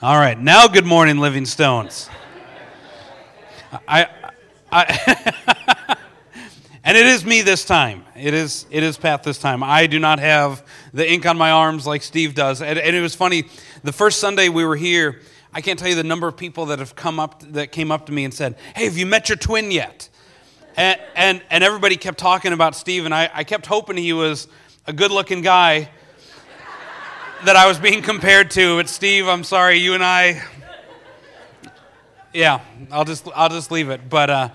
All right, now good morning, Living Stones. I, I and it is me this time. It is it is Pat this time. I do not have the ink on my arms like Steve does. And, and it was funny. The first Sunday we were here, I can't tell you the number of people that have come up that came up to me and said, "Hey, have you met your twin yet?" And and, and everybody kept talking about Steve, and I, I kept hoping he was a good-looking guy that I was being compared to. But Steve, I'm sorry, you and I. Yeah, I'll just I'll just leave it. But uh,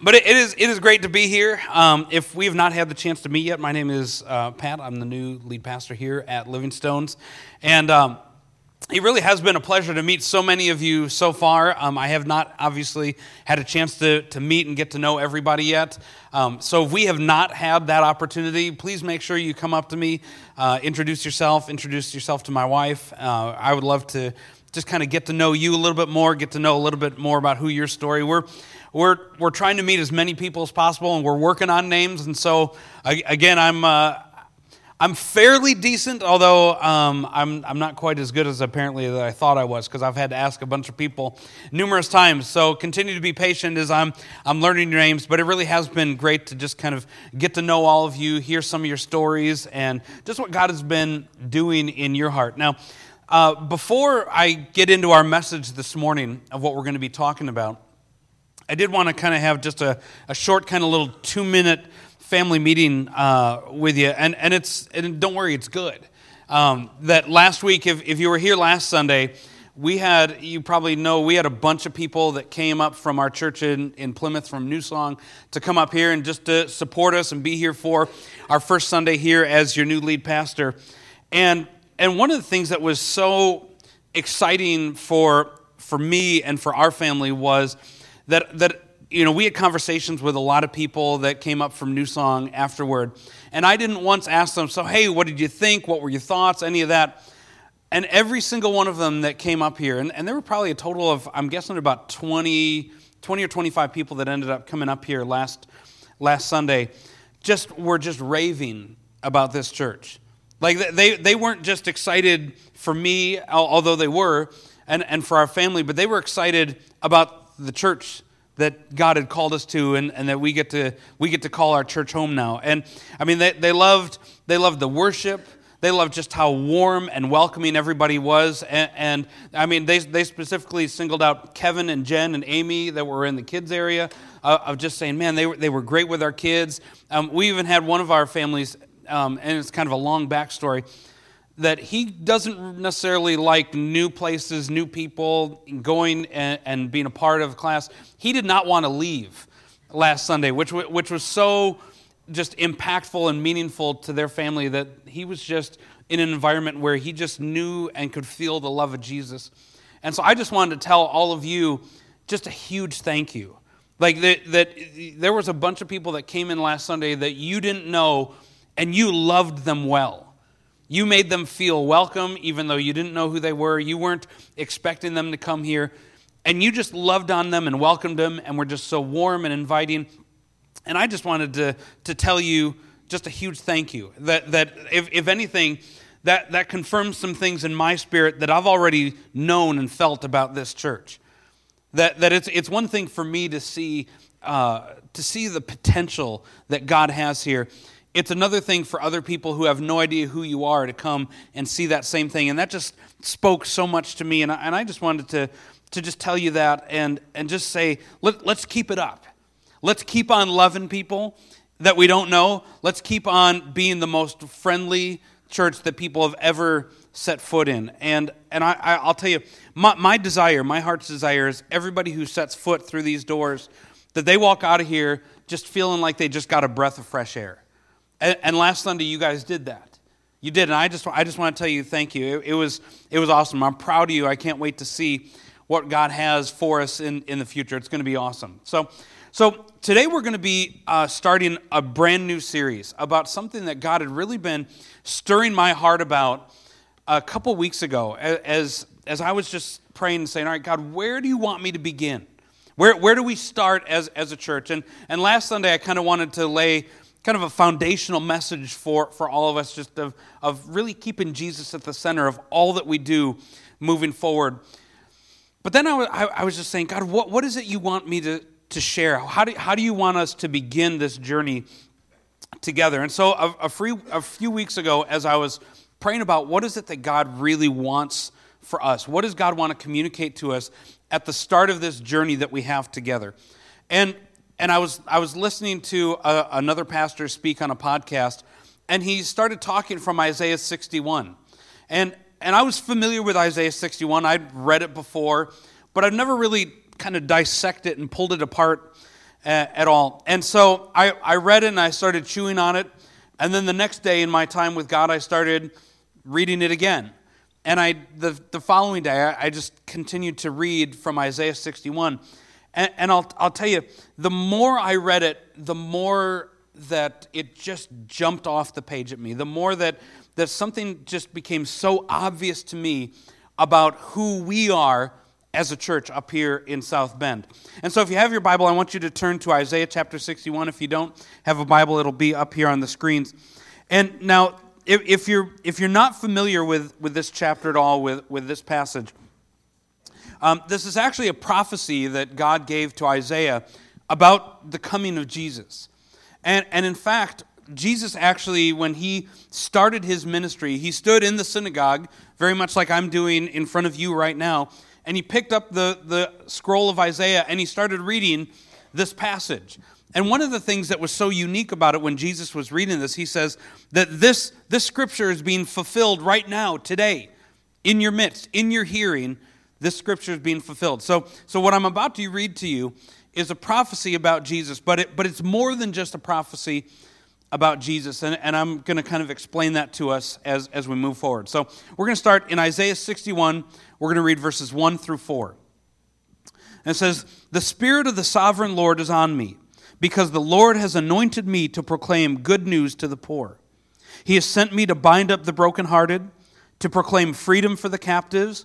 but it, is it is great to be here. Um, if we have not had the chance to meet yet, my name is uh, Pat. I'm the new lead pastor here at Living Stones, and. Um, it really has been a pleasure to meet so many of you so far. Um, I have not obviously had a chance to, to meet and get to know everybody yet. Um, so if we have not had that opportunity, please make sure you come up to me, uh, introduce yourself, introduce yourself to my wife. Uh, I would love to just kind of get to know you a little bit more, get to know a little bit more about who your story. We're we're we're trying to meet as many people as possible, and we're working on names. And so again, I'm. Uh, I'm fairly decent, although um, I'm, I'm not quite as good as apparently that I thought I was because I've had to ask a bunch of people numerous times. So continue to be patient as I'm, I'm learning your names, but it really has been great to just kind of get to know all of you, hear some of your stories, and just what God has been doing in your heart. Now, uh, before I get into our message this morning of what we're going to be talking about, I did want to kind of have just a, a short, kind of little two minute family meeting uh, with you, and, and it's and don't worry, it's good. Um, that last week, if, if you were here last Sunday, we had, you probably know, we had a bunch of people that came up from our church in, in Plymouth from New Song to come up here and just to support us and be here for our first Sunday here as your new lead pastor. And, and one of the things that was so exciting for, for me and for our family was that, that you know, we had conversations with a lot of people that came up from New Song afterward. And I didn't once ask them, so, hey, what did you think? What were your thoughts? Any of that. And every single one of them that came up here, and, and there were probably a total of, I'm guessing, about 20, 20 or 25 people that ended up coming up here last, last Sunday, just were just raving about this church. Like they, they weren't just excited for me, although they were, and, and for our family, but they were excited about the church that God had called us to and, and that we get to we get to call our church home now. And I mean they, they loved they loved the worship. They loved just how warm and welcoming everybody was. And, and, I mean, they, they specifically singled out Kevin and Jen and Amy that were in the kids' area uh, of just saying, man, they were, they were great with our kids. Um, we even had one of our families, um, and it's kind of a long backstory that he doesn't necessarily like new places, new people, going and, and, being a part of class. He did not want to leave last Sunday, which, which was so just impactful and meaningful to their family that he was just in an environment where he just knew and could feel the love of Jesus. And so I just wanted to tell all of you just a huge thank you. Like that, that there was a bunch of people that came in last Sunday that you didn't know and you loved them well you made them feel welcome, even though you didn't know who they were. You weren't expecting them to come here. And you just loved on them and welcomed them and were just so warm and inviting. And I just wanted to, to tell you just a huge thank you. That, that if, if anything, that, that confirms some things in my spirit that I've already known and felt about this church. That, that it's, it's one thing for me to see, uh, to see the potential that God has here. It's another thing for other people who have no idea who you are to come and see that same thing. And that just spoke so much to me. And I, and I just wanted to, to just tell you that and, and just say, let, let's keep it up. Let's keep on loving people that we don't know. Let's keep on being the most friendly church that people have ever set foot in. And, and I, will tell you, my, my desire, my heart's desire is everybody who sets foot through these doors, that they walk out of here just feeling like they just got a breath of fresh air and, and, last Sunday, you guys did that. You did, and I just, I just want to tell you thank you. It, it, was, it was awesome. I'm proud of you. I can't wait to see what God has for us in, in the future. It's going to be awesome. So, so today we're going to be uh, starting a brand new series about something that God had really been stirring my heart about a couple weeks ago as, as I was just praying and saying, All right, God, where do you want me to begin? Where, where do we start as, as a church? And, and last Sunday, I kind of wanted to lay kind of a foundational message for, for all of us, just of, of really keeping Jesus at the center of all that we do moving forward. But then I I was just saying, God, what, what is it you want me to, to share? How do, how do you want us to begin this journey together? And so a, a, free, a few weeks ago, as I was praying about what is it that God really wants for us, what does God want to communicate to us at the start of this journey that we have together? And, and I, was, I was listening to a, another pastor speak on a podcast, and he started talking from Isaiah 61. And, and I was familiar with Isaiah 61, I'd read it before, but I've never really kind of dissected it and pulled it apart uh, at all. And so I, I read it and I started chewing on it. And then the next day in my time with God, I started reading it again. And I, the, the following day, I, I just continued to read from Isaiah 61. And, and I'll, I'll tell you, the more I read it, the more that it just jumped off the page at me, the more that, that something just became so obvious to me about who we are as a church up here in South Bend. And so if you have your Bible, I want you to turn to Isaiah chapter 61. If you don't have a Bible, it'll be up here on the screens. And now, if, if you're, if you're not familiar with, with this chapter at all, with, with this passage, um, this is actually a prophecy that God gave to Isaiah about the coming of Jesus. And, and in fact, Jesus actually, when he started his ministry, he stood in the synagogue, very much like I'm doing in front of you right now, and he picked up the, the scroll of Isaiah and he started reading this passage. And one of the things that was so unique about it when Jesus was reading this, he says that this, this scripture is being fulfilled right now, today, in your midst, in your hearing. This scripture is being fulfilled. So, so what I'm about to read to you is a prophecy about Jesus, but, it, but it's more than just a prophecy about Jesus. And, and I'm going to kind of explain that to us as, as we move forward. So we're going to start in Isaiah 61. We're going to read verses 1 through 4. And it says, The Spirit of the sovereign Lord is on me because the Lord has anointed me to proclaim good news to the poor. He has sent me to bind up the brokenhearted, to proclaim freedom for the captives,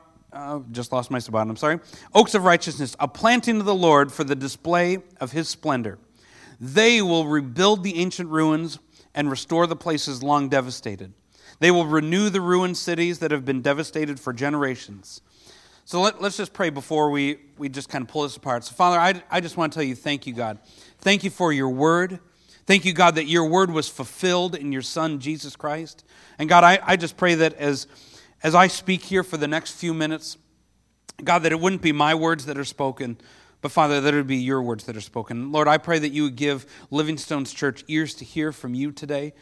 Uh, just lost my spot, I'm sorry. Oaks of righteousness, a planting of the Lord for the display of his splendor. They will rebuild the ancient ruins and restore the places long devastated. They will renew the ruined cities that have been devastated for generations. So let, us just pray before we, we just kind of pull this apart. So, Father, I, I just want to tell you thank you, God. Thank you for your word. Thank you, God, that your word was fulfilled in your Son, Jesus Christ. And God, I, I just pray that as, as I speak here for the next few minutes, God, that it wouldn't be my words that are spoken, but Father, that it would be your words that are spoken. Lord, I pray that you would give Living Stones church ears to hear from you today.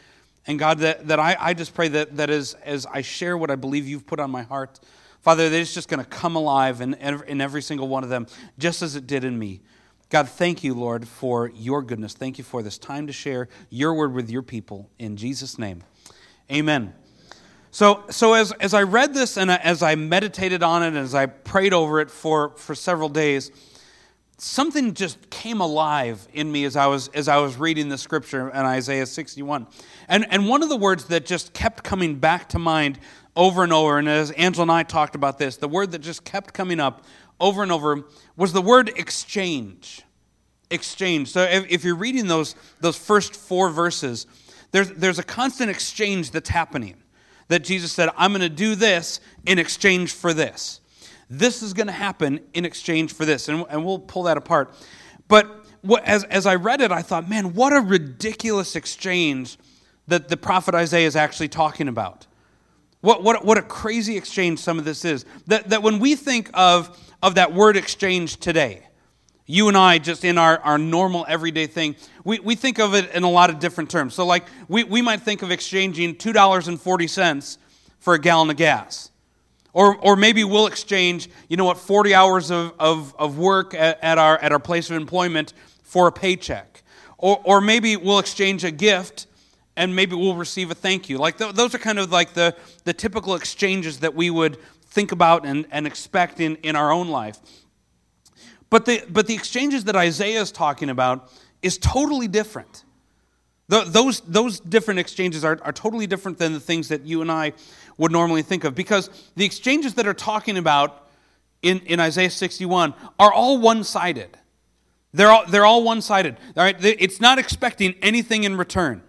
And God, that, that I, I just pray that, that as, as I share what I believe you've put on my heart, Father, that it's just going to come alive in, in every single one of them, just as it did in me. God, thank you, Lord, for your goodness. Thank you for this time to share your word with your people. In Jesus' name, amen. So, so as, as I read this and as I meditated on it and as I prayed over it for, for several days, something just came alive in me as I was, as I was reading the scripture in Isaiah 61. And, and one of the words that just kept coming back to mind over and over, and as Angela and I talked about this, the word that just kept coming up over and over was the word exchange. Exchange. So if, if you're reading those, those first four verses, there's, there's a constant exchange that's happening. That Jesus said, I'm going to do this in exchange for this. This is going to happen in exchange for this. And, and we'll pull that apart. But what, as, as I read it, I thought, man, what a ridiculous exchange that the prophet Isaiah is actually talking about. What, what, what a crazy exchange some of this is. That, that when we think of, of that word exchange today, you and I, just in our, our normal everyday thing, we, we think of it in a lot of different terms. So, like, we, we might think of exchanging $2.40 for a gallon of gas. Or, or maybe we'll exchange, you know what, 40 hours of, of, of work at, at, our, at our place of employment for a paycheck. Or, or maybe we'll exchange a gift and maybe we'll receive a thank you. Like th- those are kind of like the, the typical exchanges that we would think about and, and expect in, in our own life. But the, but the exchanges that Isaiah is talking about is totally different. The, those, those different exchanges are, are totally different than the things that you and I would normally think of because the exchanges that are talking about in, in Isaiah 61 are all one sided. They're all, they're all one sided. All right? It's not expecting anything in return.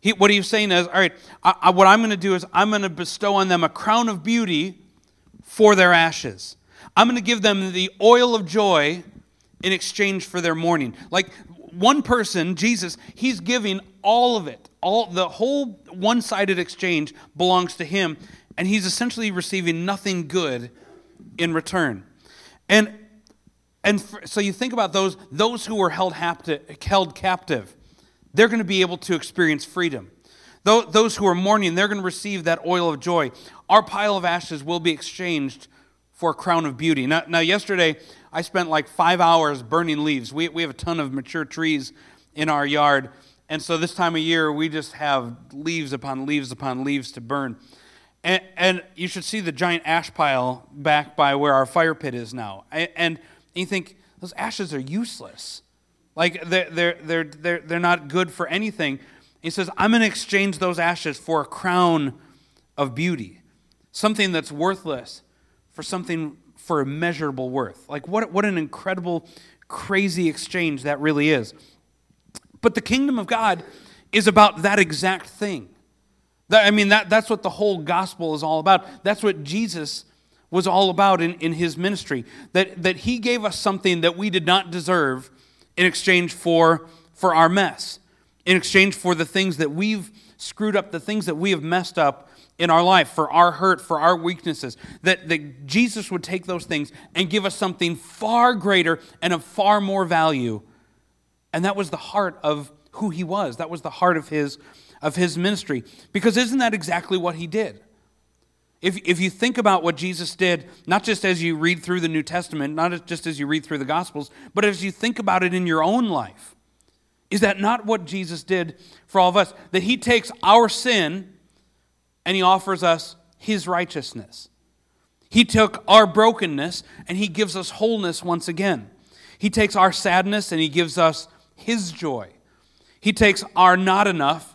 He, what he's saying is, all right, I, I, what I'm going to do is I'm going to bestow on them a crown of beauty for their ashes. I'm going to give them the oil of joy in exchange for their mourning. Like one person, Jesus, he's giving all of it. All the whole one-sided exchange belongs to him, and he's essentially receiving nothing good in return. And and for, so you think about those those who were held, held captive, they're going to be able to experience freedom. Those who are mourning, they're going to receive that oil of joy. Our pile of ashes will be exchanged for a crown of beauty. Now, now yesterday, I spent like five hours burning leaves. We, we have a ton of mature trees in our yard. And so this time of year, we just have leaves upon leaves upon leaves to burn. And, and you should see the giant ash pile back by where our fire pit is now. And, and you think, those ashes are useless. Like, they're, they're, they're, they're, they're not good for anything. He says, I'm going to exchange those ashes for a crown of beauty, something that's worthless for something for immeasurable worth. Like, what, what an incredible, crazy exchange that really is. But the kingdom of God is about that exact thing. That, I mean, that, that's what the whole gospel is all about. That's what Jesus was all about in, in his ministry. That, that he gave us something that we did not deserve in exchange for, for our mess, in exchange for the things that we've screwed up, the things that we have messed up in our life, for our hurt, for our weaknesses, that, that Jesus would take those things and give us something far greater and of far more value. And that was the heart of who he was. That was the heart of his, of his ministry. Because isn't that exactly what he did? If, if you think about what Jesus did, not just as you read through the New Testament, not just as you read through the Gospels, but as you think about it in your own life, is that not what Jesus did for all of us? That he takes our sin and he offers us his righteousness. He took our brokenness and he gives us wholeness once again. He takes our sadness and he gives us his joy. He takes our not enough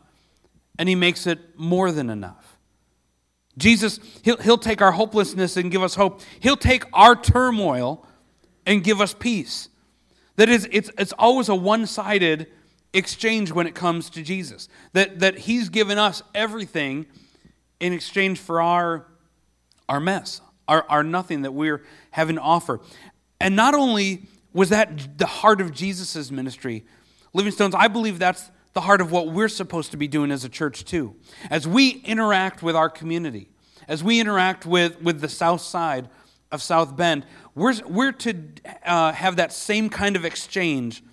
and he makes it more than enough. Jesus, he'll, he'll take our hopelessness and give us hope. He'll take our turmoil and give us peace. That is, it's, it's always a one sided exchange when it comes to Jesus. That, that he's given us everything in exchange for our, our mess, our, our nothing that we're having to offer. And not only was that the heart of Jesus' ministry, Living Stones, I believe that's the heart of what we're supposed to be doing as a church too. As we interact with our community, as we interact with, with the south side of South Bend, we're, we're to uh, have that same kind of exchange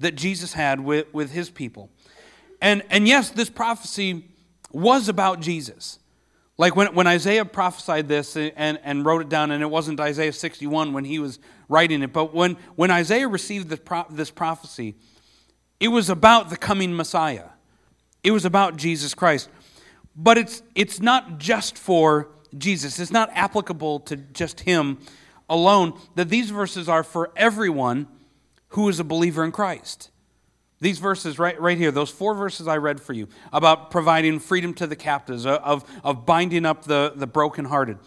that Jesus had with, with his people. And, and yes, this prophecy was about Jesus. Like when, when Isaiah prophesied this and, and wrote it down, and it wasn't Isaiah 61 when he was writing it, but when, when Isaiah received this, pro, this prophecy, it was about the coming Messiah. It was about Jesus Christ. But it's, it's not just for Jesus, it's not applicable to just him alone, that these verses are for everyone who is a believer in Christ. These verses right, right here, those four verses I read for you about providing freedom to the captives, uh, of, of binding up the, the brokenhearted.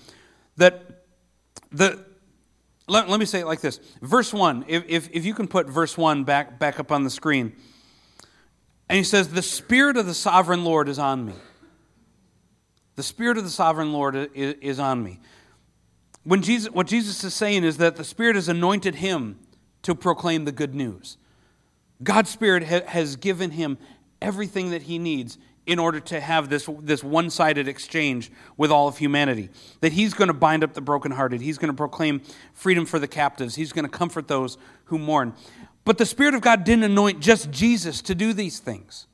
That the, let, let me say it like this. Verse 1, if, if, if you can put verse 1 back, back up on the screen. And he says, The Spirit of the sovereign Lord is on me. The Spirit of the sovereign Lord is, is on me. When Jesus, what Jesus is saying is that the Spirit has anointed him to proclaim the good news. God's Spirit ha- has given him everything that he needs in order to have this, this one sided exchange with all of humanity. That he's going to bind up the brokenhearted, he's going to proclaim freedom for the captives, he's going to comfort those who mourn. But the Spirit of God didn't anoint just Jesus to do these things.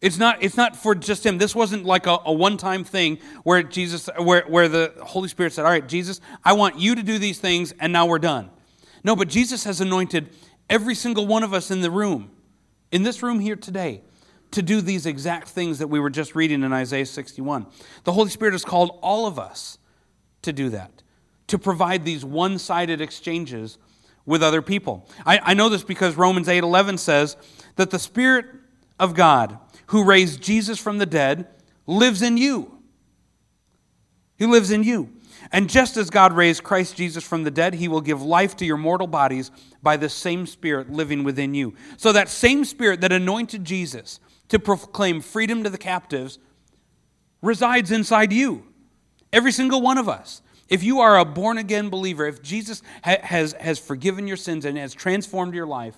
It's not, it's not for just him. This wasn't like a, a one time thing where, Jesus, where, where the Holy Spirit said, All right, Jesus, I want you to do these things, and now we're done. No, but Jesus has anointed every single one of us in the room, in this room here today, to do these exact things that we were just reading in Isaiah 61. The Holy Spirit has called all of us to do that, to provide these one sided exchanges with other people. I, I know this because Romans 8 11 says that the Spirit of God who raised Jesus from the dead lives in you. He lives in you. And just as God raised Christ Jesus from the dead, he will give life to your mortal bodies by the same Spirit living within you. So that same Spirit that anointed Jesus to proclaim freedom to the captives resides inside you. Every single one of us. If you are a born again believer, if Jesus ha- has, has forgiven your sins and has transformed your life,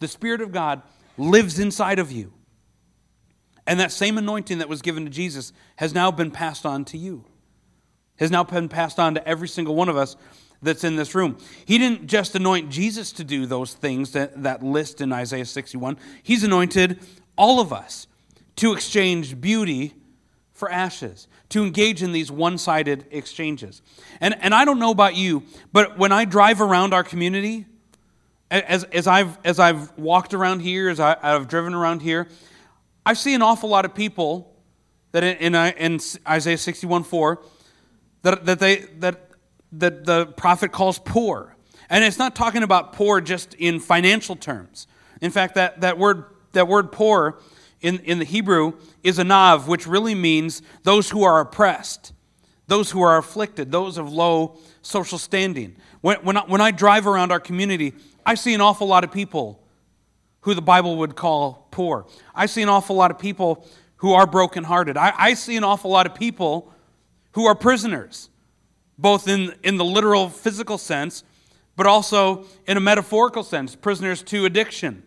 the Spirit of God lives inside of you. And that same anointing that was given to Jesus has now been passed on to you, has now been passed on to every single one of us that's in this room. He didn't just anoint Jesus to do those things that, that list in Isaiah 61, He's anointed all of us to exchange beauty for ashes, to engage in these one sided exchanges. And, and I don't know about you, but when I drive around our community, as, as, I've, as I've walked around here, as I, have driven around here, I see an awful lot of people that in, in, in Isaiah 61 4, that, that, they, that, that the prophet calls poor. And it's not talking about poor just in financial terms. In fact, that, that, word, that word poor in, in the Hebrew is anav, which really means those who are oppressed, those who are afflicted, those of low social standing. When, when, I, when I drive around our community, I see an awful lot of people who the Bible would call poor. I see an awful lot of people who are brokenhearted. I, I see an awful lot of people who are prisoners, both in, in the literal physical sense, but also in a metaphorical sense, prisoners to addiction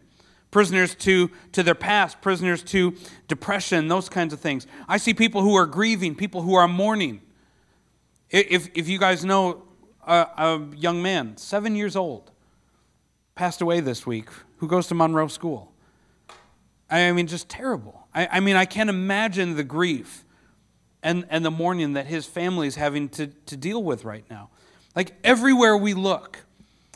prisoners to, to their past, prisoners to depression, those kinds of things. I see people who are grieving, people who are mourning. If, if you guys know a, a young man, seven years old, passed away this week, who goes to Monroe School. I mean, just terrible. I, I mean, I can't imagine the grief and, and the mourning that his family is having to, to deal with right now. Like everywhere we look,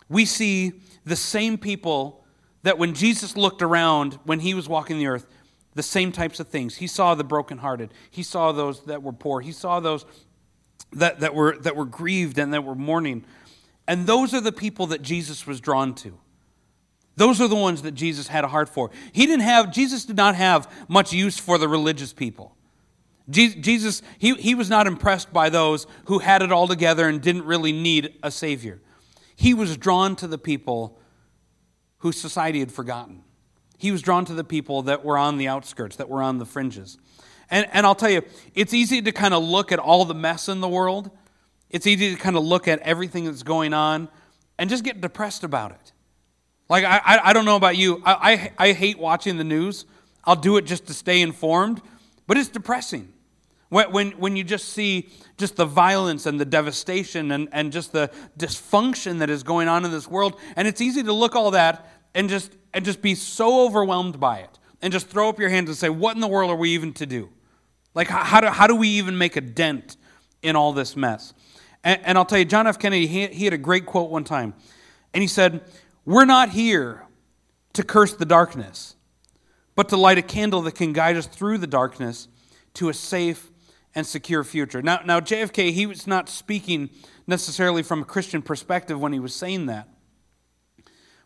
we see the same people that when Jesus looked around when he was walking the earth, the same types of things. He saw the brokenhearted. He saw those that were poor. He saw those that, that, were, that were grieved and that were mourning. And those are the people that Jesus was drawn to. Those are the ones that Jesus had a heart for. He didn't have, Jesus did not have much use for the religious people. Jesus, he, he was not impressed by those who had it all together and didn't really need a Savior. He was drawn to the people whose society had forgotten. He was drawn to the people that were on the outskirts, that were on the fringes. And, and I'll tell you, it's easy to kind of look at all the mess in the world. It's easy to kind of look at everything that's going on and just get depressed about it. Like, I, I, I don't know about you. I, I, I hate watching the news. I'll do it just to stay informed, but it's depressing. When, when, when you just see just the violence and the devastation and, and just the dysfunction that is going on in this world, and it's easy to look all that and just, and just be so overwhelmed by it and just throw up your hands and say, What in the world are we even to do? Like, how, do, how do we even make a dent in all this mess? And, and I'll tell you, John F. Kennedy, he, he had a great quote one time. And he said, We're not here to curse the darkness, but to light a candle that can guide us through the darkness to a safe and secure future. Now, now JFK, he was not speaking necessarily from a Christian perspective when he was saying that.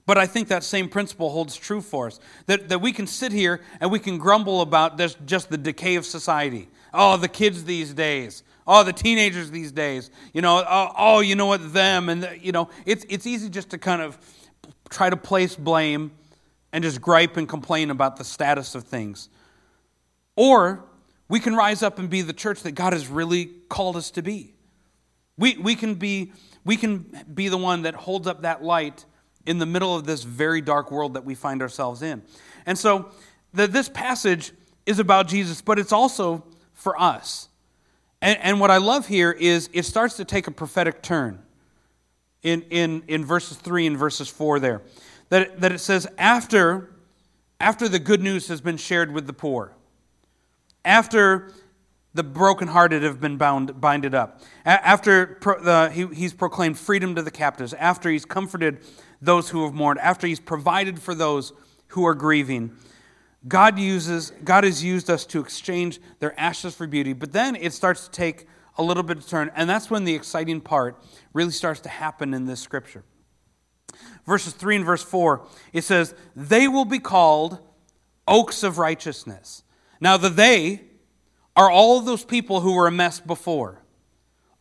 But I think that same principle holds true for us. That, that we can sit here and we can grumble about this, just the decay of society. Oh, the kids these days. Oh, the teenagers these days. You know, oh, oh you know what, them. And, the, you know, it's, it's easy just to kind of try to place blame and just gripe and complain about the status of things. Or we can rise up and be the church that God has really called us to be. We, we, can be we can be the one that holds up that light in the middle of this very dark world that we find ourselves in. And so the, this passage is about Jesus, but it's also for us. And, and what I love here is it starts to take a prophetic turn in, in, in verses 3 and verses 4 there. That, that it says, after, after the good news has been shared with the poor, after the brokenhearted have been bound, binded up, after pro, the, he, he's proclaimed freedom to the captives, after he's comforted those who have mourned, after he's provided for those who are grieving, God uses God has used us to exchange their ashes for beauty, but then it starts to take a little bit of turn, and that's when the exciting part really starts to happen in this scripture. Verses 3 and verse 4, it says, They will be called oaks of righteousness. Now, the they are all those people who were a mess before.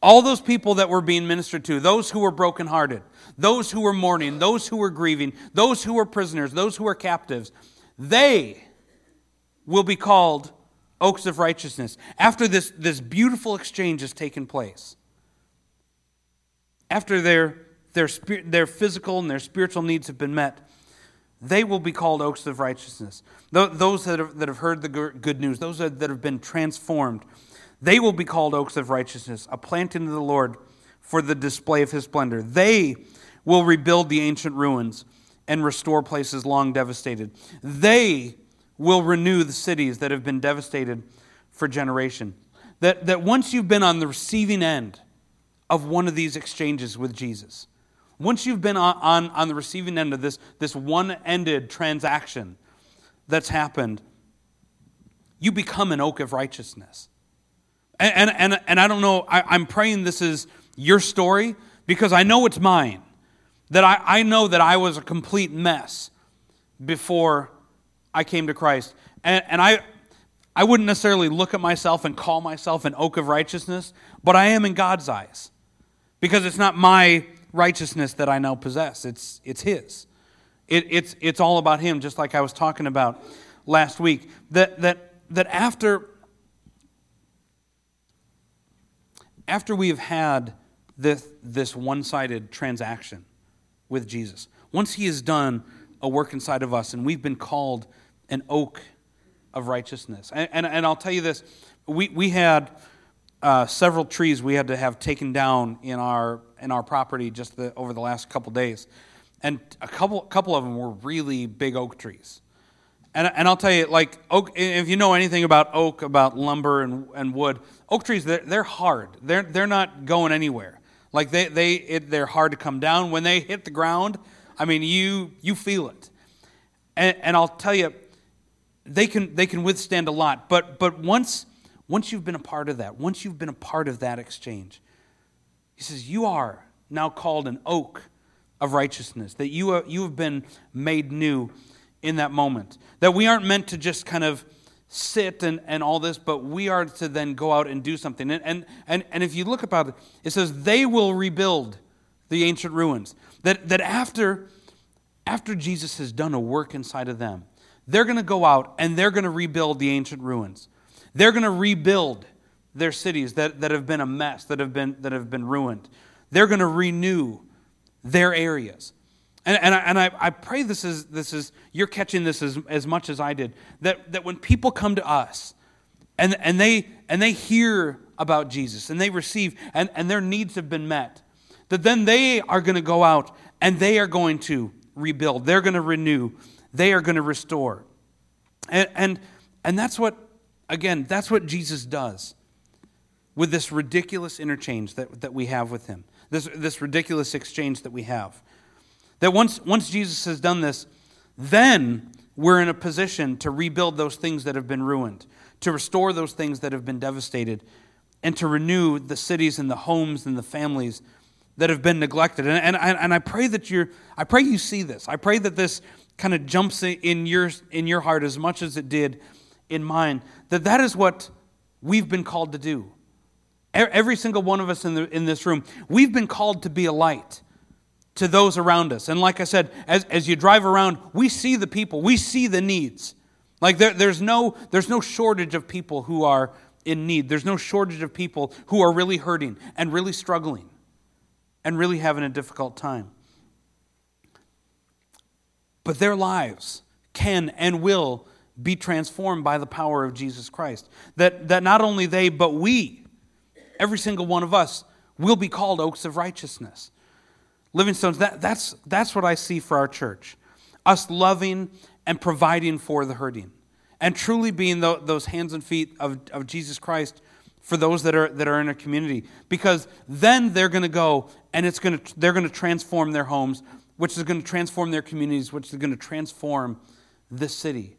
All those people that were being ministered to, those who were brokenhearted, those who were mourning, those who were grieving, those who were prisoners, those who were captives, they will be called oaks of righteousness. After this, this beautiful exchange has taken place, after their, their, their physical and their spiritual needs have been met, they will be called oaks of righteousness. Those that have, that have heard the good news, those that have been transformed, they will be called oaks of righteousness, a plant into the Lord for the display of his splendor. They will rebuild the ancient ruins and restore places long devastated. They will renew the cities that have been devastated for generation. That, that once you've been on the receiving end of one of these exchanges with Jesus, once you've been on, on, on the receiving end of this, this one ended transaction that's happened, you become an oak of righteousness. And, and, and, and I don't know, I, I'm praying this is your story because I know it's mine. That I, I know that I was a complete mess before I came to Christ. And, and I, I wouldn't necessarily look at myself and call myself an oak of righteousness, but I am in God's eyes because it's not my righteousness that I now possess, it's, it's His. It, it's, it's all about Him, just like I was talking about last week. That, that, that after, after we have had this, this one sided transaction with Jesus, once He has done a work inside of us and we've been called an oak of righteousness. And, and, and I'll tell you this we, we had uh, several trees we had to have taken down in our, in our property just the, over the last couple days. And a couple, couple of them were really big oak trees. And, and I'll tell you, like, oak, if you know anything about oak, about lumber and, and wood, oak trees, they're, they're hard. They're, they're not going anywhere. Like, they, they, it, they're hard to come down. When they hit the ground, I mean, you, you feel it. And, and I'll tell you, they can, they can withstand a lot. But, but once, once you've been a part of that, once you've been a part of that exchange, he says, You are now called an oak of righteousness, that you, are, you have been made new in that moment. That we aren't meant to just kind of sit and, and all this, but we are to then go out and do something. And, and, and, and if you look about it, it says, They will rebuild the ancient ruins. That, that after, after Jesus has done a work inside of them, they're going to go out and they're going to rebuild the ancient ruins. They're going to rebuild their cities that, that have been a mess, that have been, that have been ruined. They're going to renew their areas. And, and, I, and I, I pray this is, this is, you're catching this as, as much as I did, that, that when people come to us and, and, they, and they hear about Jesus and they receive, and, and their needs have been met, that then they are going to go out and they are going to rebuild. They're going to renew they are going to restore. And, and, and that's what, again, that's what Jesus does with this ridiculous interchange that, that we have with him, this, this ridiculous exchange that we have. That once, once Jesus has done this, then we're in a position to rebuild those things that have been ruined, to restore those things that have been devastated, and to renew the cities and the homes and the families that have been neglected. And, and, and I pray that you're, I pray you see this. I pray that this kind of jumps in your, in your heart as much as it did in mind that that is what we've been called to do. Every single one of us in, the, in this room, we've been called to be a light to those around us. And like I said, as, as you drive around, we see the people, we see the needs. Like there, there's, no, there's no shortage of people who are in need. There's no shortage of people who are really hurting and really struggling and really having a difficult time. But their lives can and will be transformed by the power of Jesus Christ. That, that not only they, but we, every single one of us, will be called oaks of righteousness. Living stones, that, that's, that's what I see for our church. Us loving and providing for the hurting. And truly being the, those hands and feet of, of Jesus Christ for those that are, that are in a community. Because then they're going to go and it's gonna, they're going to transform their homes which is going to transform their communities, which is going to transform this city.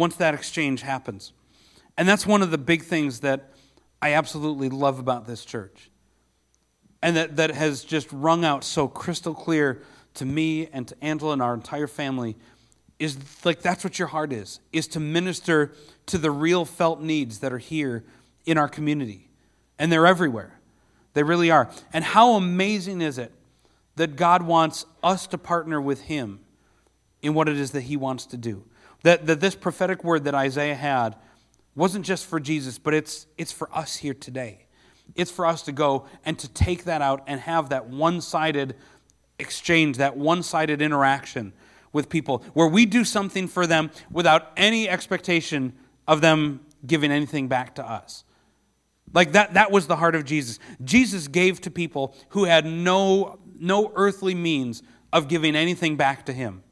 Once that exchange happens. And that's one of the big things that I absolutely love about this church. And that, that has just rung out so crystal clear to me and to Angela and our entire family is like that's what your heart is, is to minister to the real felt needs that are here in our community. And they're everywhere. They really are. And how amazing is it that God wants us to partner with Him in what it is that He wants to do? That, that this prophetic word that Isaiah had wasn't just for Jesus, but it's, it's for us here today. It's for us to go and to take that out and have that one sided exchange, that one sided interaction with people where we do something for them without any expectation of them giving anything back to us. Like that, that was the heart of Jesus. Jesus gave to people who had no, no earthly means of giving anything back to him.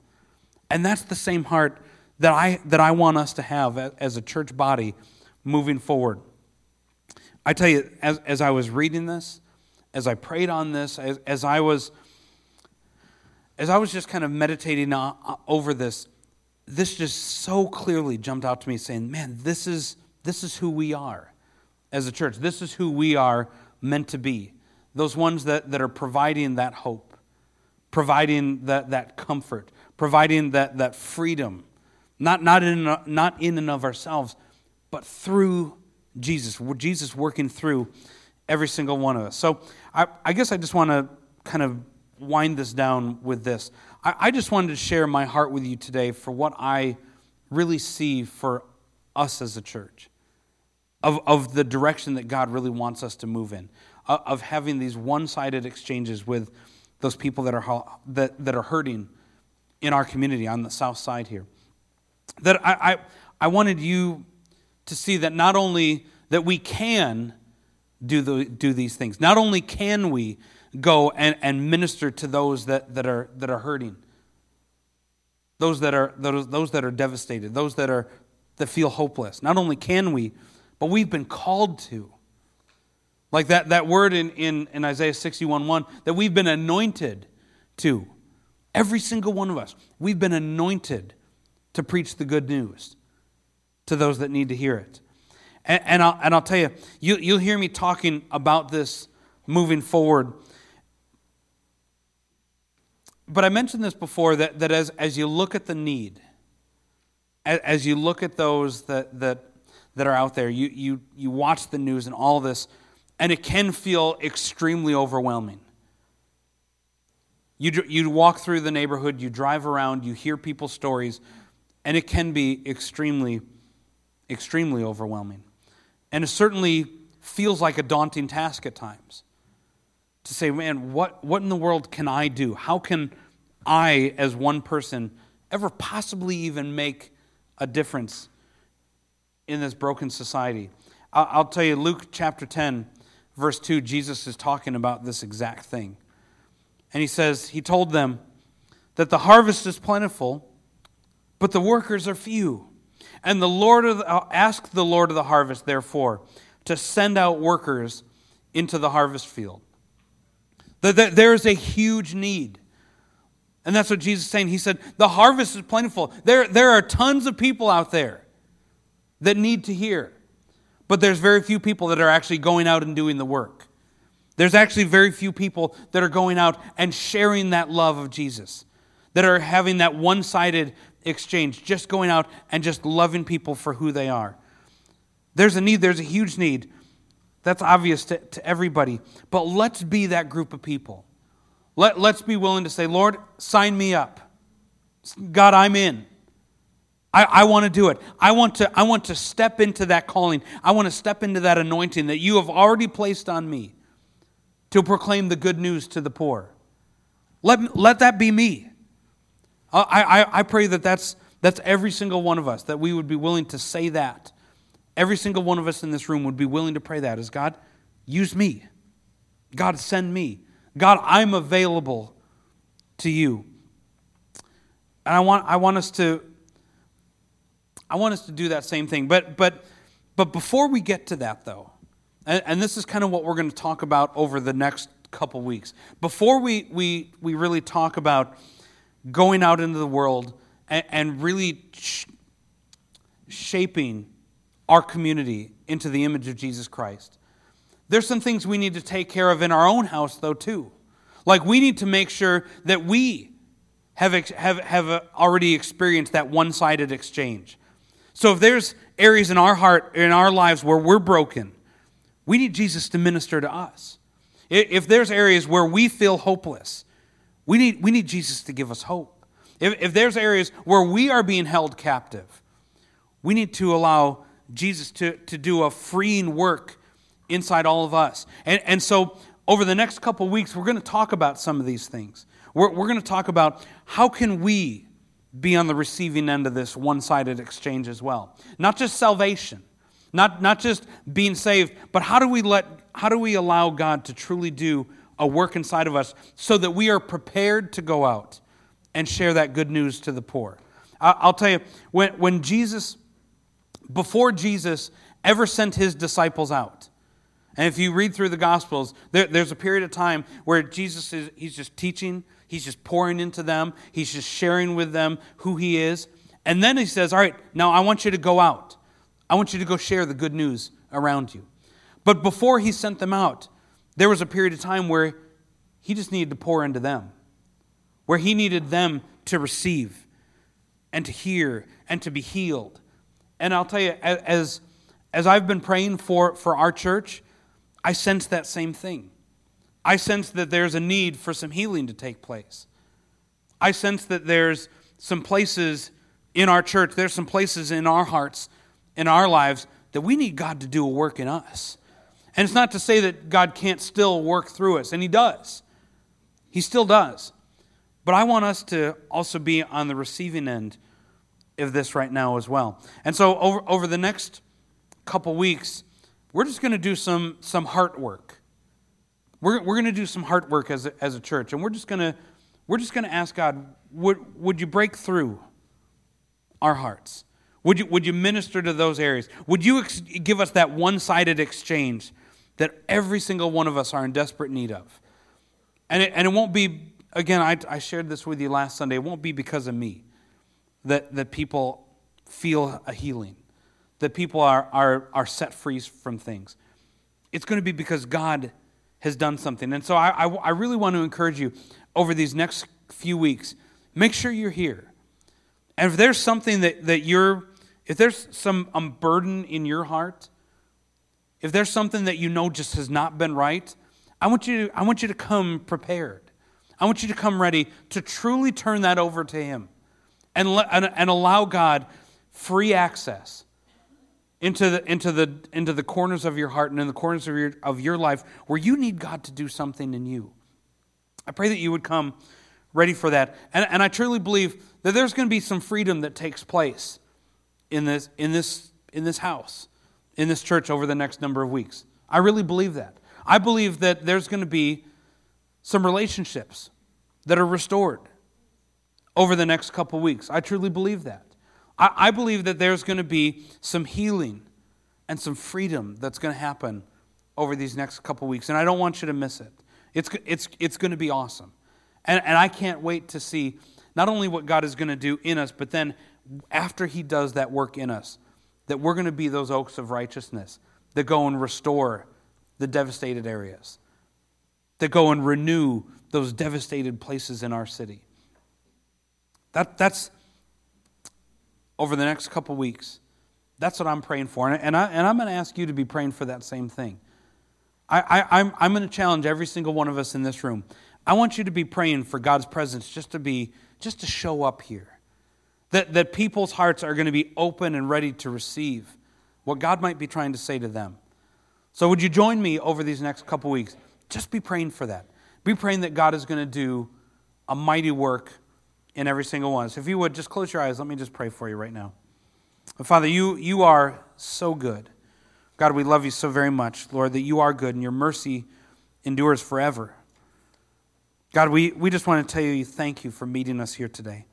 And that's the same heart that I, that I want us to have as a church body moving forward. I tell you, as, as I was reading this, as I prayed on this, as, as I was as I was just kind of meditating over this, this just so clearly jumped out to me saying, man, this is, this is who we are as a church. This is who we are meant to be. Those ones that, that are providing that hope, providing that, that comfort, providing that, that freedom, not, not, in, not in and of ourselves, but through Jesus. Jesus working through every single one of us. So I, I guess I just want to kind of wind this down with this. I, I just wanted to share my heart with you today for what I really see for us as a church, of, of the direction that God really wants us to move in, of, having these one sided exchanges with those people that are, that, that are hurting in our community on the south side here. That I, I, I wanted you to see that not only that we can do, the, do these things, not only can we go and, and minister to those that, that, are, that are hurting, those that are, those, those that are devastated, those that, are, that feel hopeless. Not only can we, but we've been called to. Like that, that word in, in, in Isaiah 61 1, that we've been anointed to. Every single one of us. We've been anointed to preach the good news to those that need to hear it. And, and, I'll, and I'll tell you, you, you'll hear me talking about this moving forward but I mentioned this before that, that as, as you look at the need, as, as you look at those that, that, that are out there, you, you, you watch the news and all this, and it can feel extremely overwhelming. You, you walk through the neighborhood, you drive around, you hear people's stories, and it can be extremely, extremely overwhelming. And it certainly feels like a daunting task at times to say, man, what, what in the world can I do? How can I, as one person, ever possibly even make a difference in this broken society? I'll tell you, Luke chapter 10, verse 2, Jesus is talking about this exact thing. And he says, He told them that the harvest is plentiful, but the workers are few. And the Lord of the, uh, ask the Lord of the harvest, therefore, to send out workers into the harvest field. There is a huge need. And that's what Jesus is saying. He said, The harvest is plentiful. There, there are tons of people out there that need to hear, but there's very few people that are actually going out and doing the work. There's actually very few people that are going out and sharing that love of Jesus, that are having that one sided exchange, just going out and just loving people for who they are. There's a need, there's a huge need. That's obvious to, to everybody. But let's be that group of people. Let, let's be willing to say, Lord, sign me up. God, I'm in. I, I want to do it. I want to, I want to step into that calling. I want to step into that anointing that you have already placed on me to proclaim the good news to the poor. Let, let that be me. I, I, I pray that that's, that's every single one of us, that we would be willing to say that Every single one of us in this room would be willing to pray that is God, use me. God, send me. God, I'm available to you. And I want, I want us to I want us to do that same thing. But but but before we get to that though, and, and this is kind of what we're going to talk about over the next couple weeks. Before we we we really talk about going out into the world and, and really shaping our community into the image of Jesus Christ. There's some things we need to take care of in our own house, though, too. Like we need to make sure that we have, have, have uh, already experienced that one sided exchange. So if there's areas in our heart, in our lives where we're broken, we need Jesus to minister to us. If there's areas where we feel hopeless, we need, we need Jesus to give us hope. If, if there's areas where we are being held captive, we need to allow Jesus to, to do a freeing work inside all of us. And, and so, over the next couple weeks, we're going to talk about some of these things. We're, we're going to talk about how can we be on the receiving end of this one-sided exchange as well. Not just salvation, not, not just being saved, but how do we let how do we allow God to truly do a work inside of us so that we are prepared to go out and share that good news to the poor? I'll tell you, when, when Jesus, before Jesus ever sent his disciples out, and if you read through the Gospels, there, there's a period of time where Jesus is he's just teaching, he's just pouring into them, he's just sharing with them who he is. And then he says, All right, now I want you to go out. I want you to go share the good news around you. But before he sent them out, there was a period of time where he just needed to pour into them, where he needed them to receive and to hear and to be healed. And I'll tell you, as, as I've been praying for, for our church, I sense that same thing. I sense that there's a need for some healing to take place. I sense that there's some places in our church, there's some places in our hearts, in our lives, that we need God to do a work in us. And it's not to say that God can't still work through us, and He does. He still does. But I want us to also be on the receiving end of this right now as well. And so over, over the next couple weeks, we're just going to do some, some heart work. We're, we're going to do some heart work as a, as a church, and we're just going to we're just going to ask God, would, would you break through our hearts? Would you, would you minister to those areas? Would you ex- give us that one sided exchange that every single one of us are in desperate need of? And it, and it won't be, again, I, I shared this with you last Sunday, it won't be because of me that, that people feel a healing that people are, are, are set free from things. It's going to be because God has done something. And so I, I, I really want to encourage you over these next few weeks, make sure you're here. And if there's something that, that you're, if there's some um, burden in your heart, if there's something that you know just has not been right, I want you to, I want you to come prepared. I want you to come ready to truly turn that over to Him and, and, and allow God free access into the, into the, into the corners of your heart and in the corners of your, of your life where you need God to do something in you. I pray that you would come ready for that. And, and I truly believe that there's going to be some freedom that takes place in this, in, this, in this house, in this church over the next number of weeks. I really believe that. I believe that there's going to be some relationships that are restored over the next couple weeks. I truly believe that. I, I believe that there's going to be some healing and some freedom that's going to happen over these next couple weeks. And I don't want you to miss it. It's, it's, it's going to be awesome. And, and I can't wait to see not only what God is going to do in us, but then after He does that work in us, that we're going to be those oaks of righteousness that go and restore the devastated areas, that go and renew those devastated places in our city. That, that's, over the next couple weeks. That's what I'm praying for. And, I, and I'm going to ask you to be praying for that same thing. I, I, I'm, I'm going to challenge every single one of us in this room. I want you to be praying for God's presence just to be, just to show up here. That, that people's hearts are going to be open and ready to receive what God might be trying to say to them. So, would you join me over these next couple weeks? Just be praying for that. Be praying that God is going to do a mighty work in every single one. So if you would, just close your eyes. Let me just pray for you right now. Father, you, you are so good. God, we love you so very much, Lord, that you are good and your mercy endures forever. God, we, we just want to tell you thank you for meeting us here today.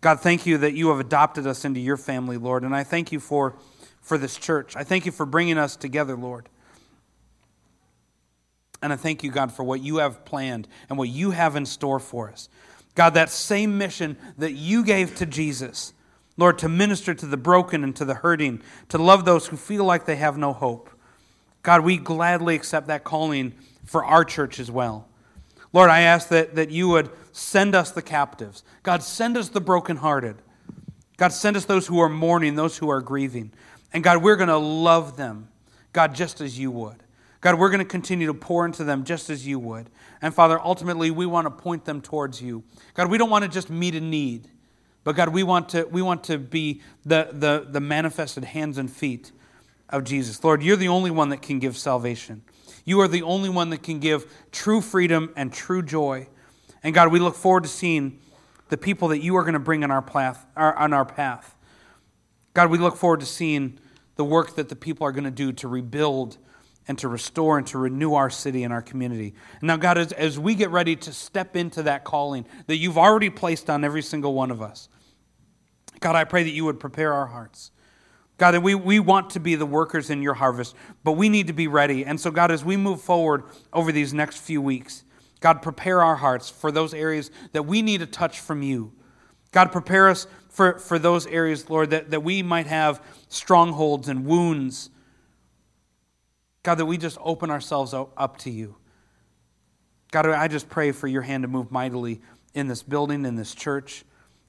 God, thank you that you have adopted us into your family, Lord. And I thank you for, for this church. I thank you for bringing us together, Lord. And I thank you, God, for what you have planned and what you have in store for us. God, that same mission that you gave to Jesus, Lord, to minister to the broken and to the hurting, to love those who feel like they have no hope. God, we gladly accept that calling for our church as well. Lord, I ask that, that you would send us the captives. God, send us the brokenhearted. God, send us those who are mourning, those who are grieving. And God, we're going to love them, God, just as you would. God, we're going to continue to pour into them just as you would. And Father, ultimately, we want to point them towards you. God, we don't want to just meet a need, but God, we want to, we want to be the, the, the manifested hands and feet of Jesus. Lord, you're the only one that can give salvation. You are the only one that can give true freedom and true joy. And God, we look forward to seeing the people that you are going to bring on our path. On our path. God, we look forward to seeing the work that the people are going to do to rebuild and to restore and to renew our city and our community. And now, God, as, as we get ready to step into that calling that you've already placed on every single one of us, God, I pray that you would prepare our hearts. God, that we, we want to be the workers in your harvest, but we need to be ready. And so, God, as we move forward over these next few weeks, God, prepare our hearts for those areas that we need a touch from you. God, prepare us for, for those areas, Lord, that, that we might have strongholds and wounds. God, that we just open ourselves up to you. God, I just pray for your hand to move mightily in this building, in this church,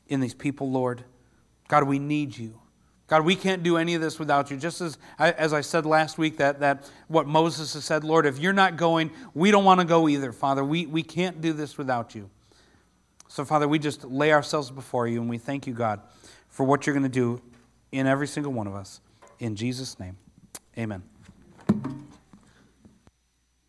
in these people, Lord. God, we need you. God, we can't do any of this without you. Just as, as I said last week, that, that what Moses has said, Lord, if you're not going, we don't want to go either, Father. We, we can't do this without you. So, Father, we just lay ourselves before you and we thank you, God, for what you're going to do in every single one of us. In Jesus' name, amen.